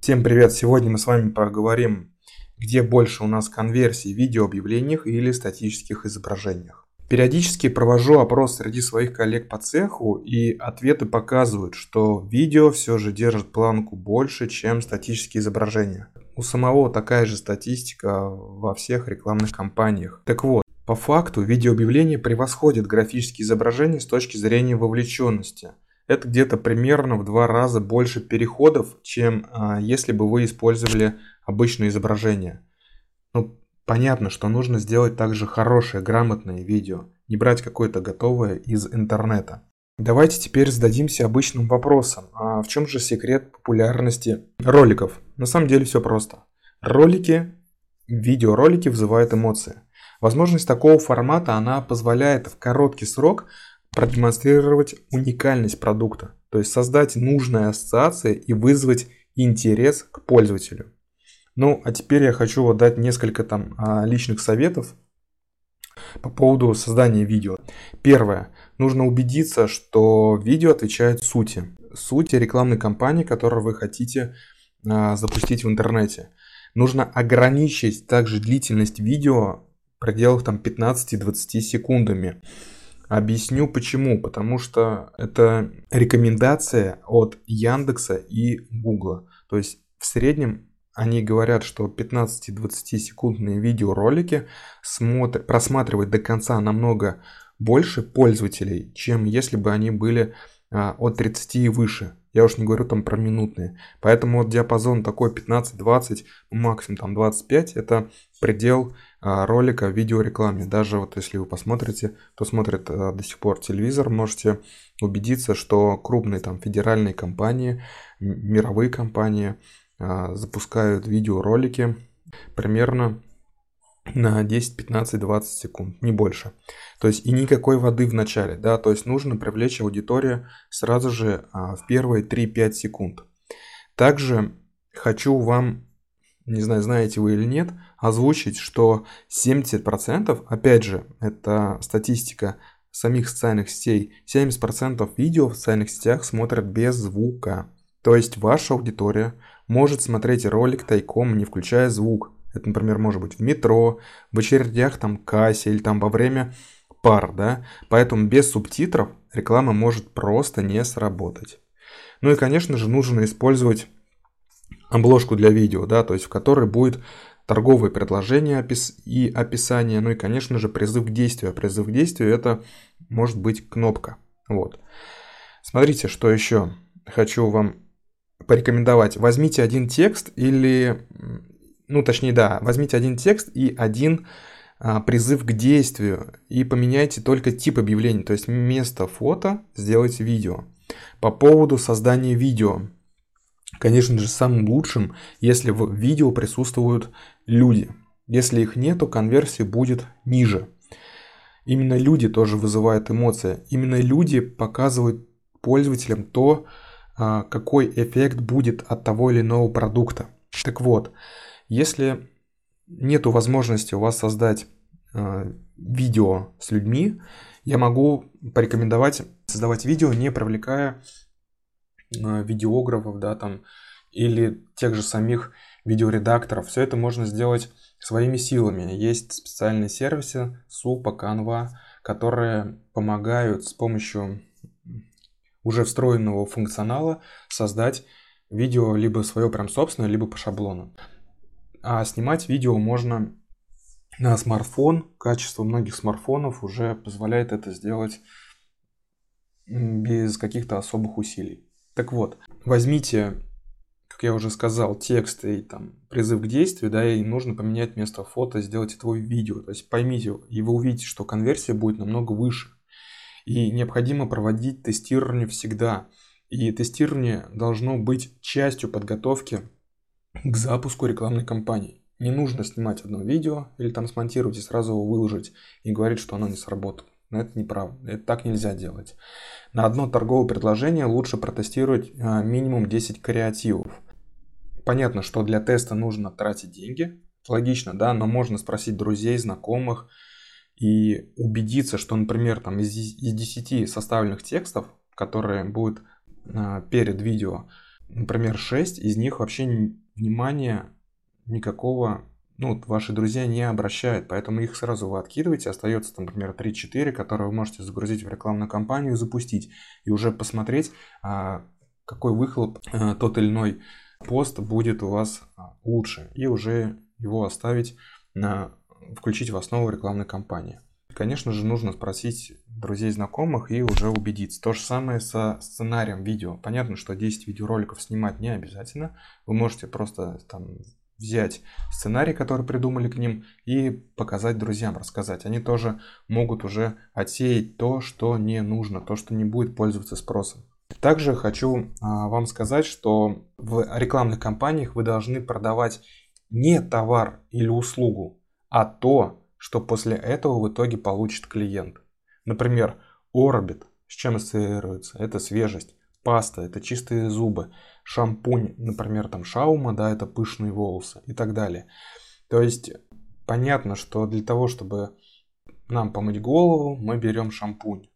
Всем привет! Сегодня мы с вами поговорим, где больше у нас конверсий в видеообъявлениях или статических изображениях. Периодически провожу опрос среди своих коллег по цеху, и ответы показывают, что видео все же держит планку больше, чем статические изображения. У самого такая же статистика во всех рекламных кампаниях. Так вот, по факту видеообъявления превосходят графические изображения с точки зрения вовлеченности. Это где-то примерно в два раза больше переходов, чем а, если бы вы использовали обычное изображение. Ну, Понятно, что нужно сделать также хорошее, грамотное видео, не брать какое-то готовое из интернета. Давайте теперь зададимся обычным вопросом. А в чем же секрет популярности роликов? На самом деле все просто. Ролики, видеоролики вызывают эмоции. Возможность такого формата, она позволяет в короткий срок продемонстрировать уникальность продукта, то есть создать нужные ассоциации и вызвать интерес к пользователю. Ну, а теперь я хочу вот дать несколько там а, личных советов по поводу создания видео. Первое. Нужно убедиться, что видео отвечает сути. Сути рекламной кампании, которую вы хотите а, запустить в интернете. Нужно ограничить также длительность видео в пределах там 15-20 секундами. Объясню почему. Потому что это рекомендация от Яндекса и Гугла. То есть в среднем они говорят, что 15-20 секундные видеоролики смотр... просматривают до конца намного больше пользователей, чем если бы они были а, от 30 и выше. Я уж не говорю там про минутные. Поэтому вот диапазон такой 15-20, максимум там 25, это предел а, ролика в видеорекламе. Даже вот если вы посмотрите, кто смотрит а, до сих пор телевизор, можете убедиться, что крупные там федеральные компании, мировые компании – а, запускают видеоролики примерно на 10, 15, 20 секунд, не больше. То есть и никакой воды в начале, да, то есть нужно привлечь аудиторию сразу же а, в первые 3-5 секунд. Также хочу вам, не знаю, знаете вы или нет, озвучить, что 70%, опять же, это статистика самих социальных сетей, 70% видео в социальных сетях смотрят без звука. То есть ваша аудитория может смотреть ролик тайком, не включая звук. Это, например, может быть в метро, в очередях там кассе или там во время пар, да. Поэтому без субтитров реклама может просто не сработать. Ну и, конечно же, нужно использовать обложку для видео, да, то есть в которой будет торговые предложения и описание, ну и, конечно же, призыв к действию. А призыв к действию это может быть кнопка. Вот. Смотрите, что еще хочу вам порекомендовать. Возьмите один текст или, ну точнее да, возьмите один текст и один а, призыв к действию и поменяйте только тип объявления, то есть вместо фото сделайте видео. По поводу создания видео. Конечно же, самым лучшим, если в видео присутствуют люди. Если их нет, то конверсия будет ниже. Именно люди тоже вызывают эмоции. Именно люди показывают пользователям то, а, какой эффект будет от того или иного продукта. Так вот, если нет возможности у вас создать а, видео с людьми, я могу порекомендовать создавать видео, не привлекая а, видеографов, да, там, или тех же самих видеоредакторов. Все это можно сделать своими силами. Есть специальные сервисы, Supa, Canva, которые помогают с помощью уже встроенного функционала создать видео либо свое прям собственное, либо по шаблону. А снимать видео можно на смартфон. Качество многих смартфонов уже позволяет это сделать без каких-то особых усилий. Так вот, возьмите, как я уже сказал, текст и там призыв к действию, да, и нужно поменять место фото, сделать этого видео. То есть поймите, и вы увидите, что конверсия будет намного выше. И необходимо проводить тестирование всегда. И тестирование должно быть частью подготовки к запуску рекламной кампании. Не нужно снимать одно видео или там смонтировать и сразу его выложить и говорить, что оно не сработало. Но это неправда. Это так нельзя делать. На одно торговое предложение лучше протестировать а, минимум 10 креативов. Понятно, что для теста нужно тратить деньги. Логично, да, но можно спросить друзей, знакомых, и убедиться, что, например, там из, из 10 составленных текстов, которые будут э, перед видео, например, 6, из них вообще внимания никакого ну, ваши друзья не обращают, поэтому их сразу вы откидываете, остается, там, например, 3-4, которые вы можете загрузить в рекламную кампанию, запустить и уже посмотреть, а, какой выхлоп а, тот или иной пост будет у вас а, лучше, и уже его оставить, включить в основу рекламной кампании. Конечно же, нужно спросить друзей, знакомых и уже убедиться. То же самое со сценарием видео. Понятно, что 10 видеороликов снимать не обязательно. Вы можете просто там взять сценарий, который придумали к ним, и показать друзьям, рассказать. Они тоже могут уже отсеять то, что не нужно, то, что не будет пользоваться спросом. Также хочу а, вам сказать, что в рекламных кампаниях вы должны продавать не товар или услугу, а то, что после этого в итоге получит клиент. Например, Orbit с чем ассоциируется? Это свежесть. Паста – это чистые зубы шампунь, например, там шаума, да, это пышные волосы и так далее. То есть понятно, что для того, чтобы нам помыть голову, мы берем шампунь.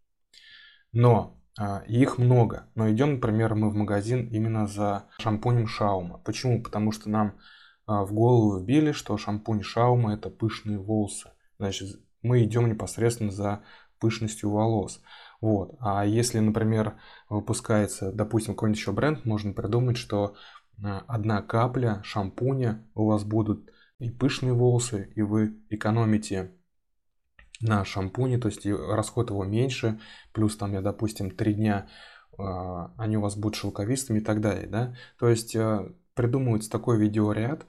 Но а, их много. Но идем, например, мы в магазин именно за шампунем шаума. Почему? Потому что нам в голову вбили, что шампунь шаума это пышные волосы. Значит, мы идем непосредственно за пышностью волос. Вот. А если, например, выпускается, допустим, какой-нибудь еще бренд, можно придумать, что э, одна капля шампуня у вас будут и пышные волосы, и вы экономите на шампуне, то есть расход его меньше, плюс там, я, допустим, три дня э, они у вас будут шелковистыми и так далее, да. То есть придумывается такой видеоряд,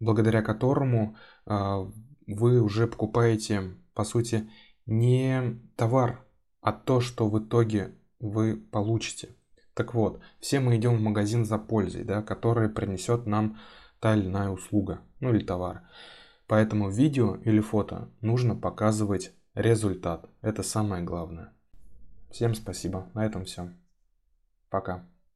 благодаря которому вы уже покупаете, по сути, не товар, а то, что в итоге вы получите. Так вот, все мы идем в магазин за пользой, да, который принесет нам та или иная услуга, ну или товар. Поэтому видео или фото нужно показывать результат. Это самое главное. Всем спасибо. На этом все. Пока.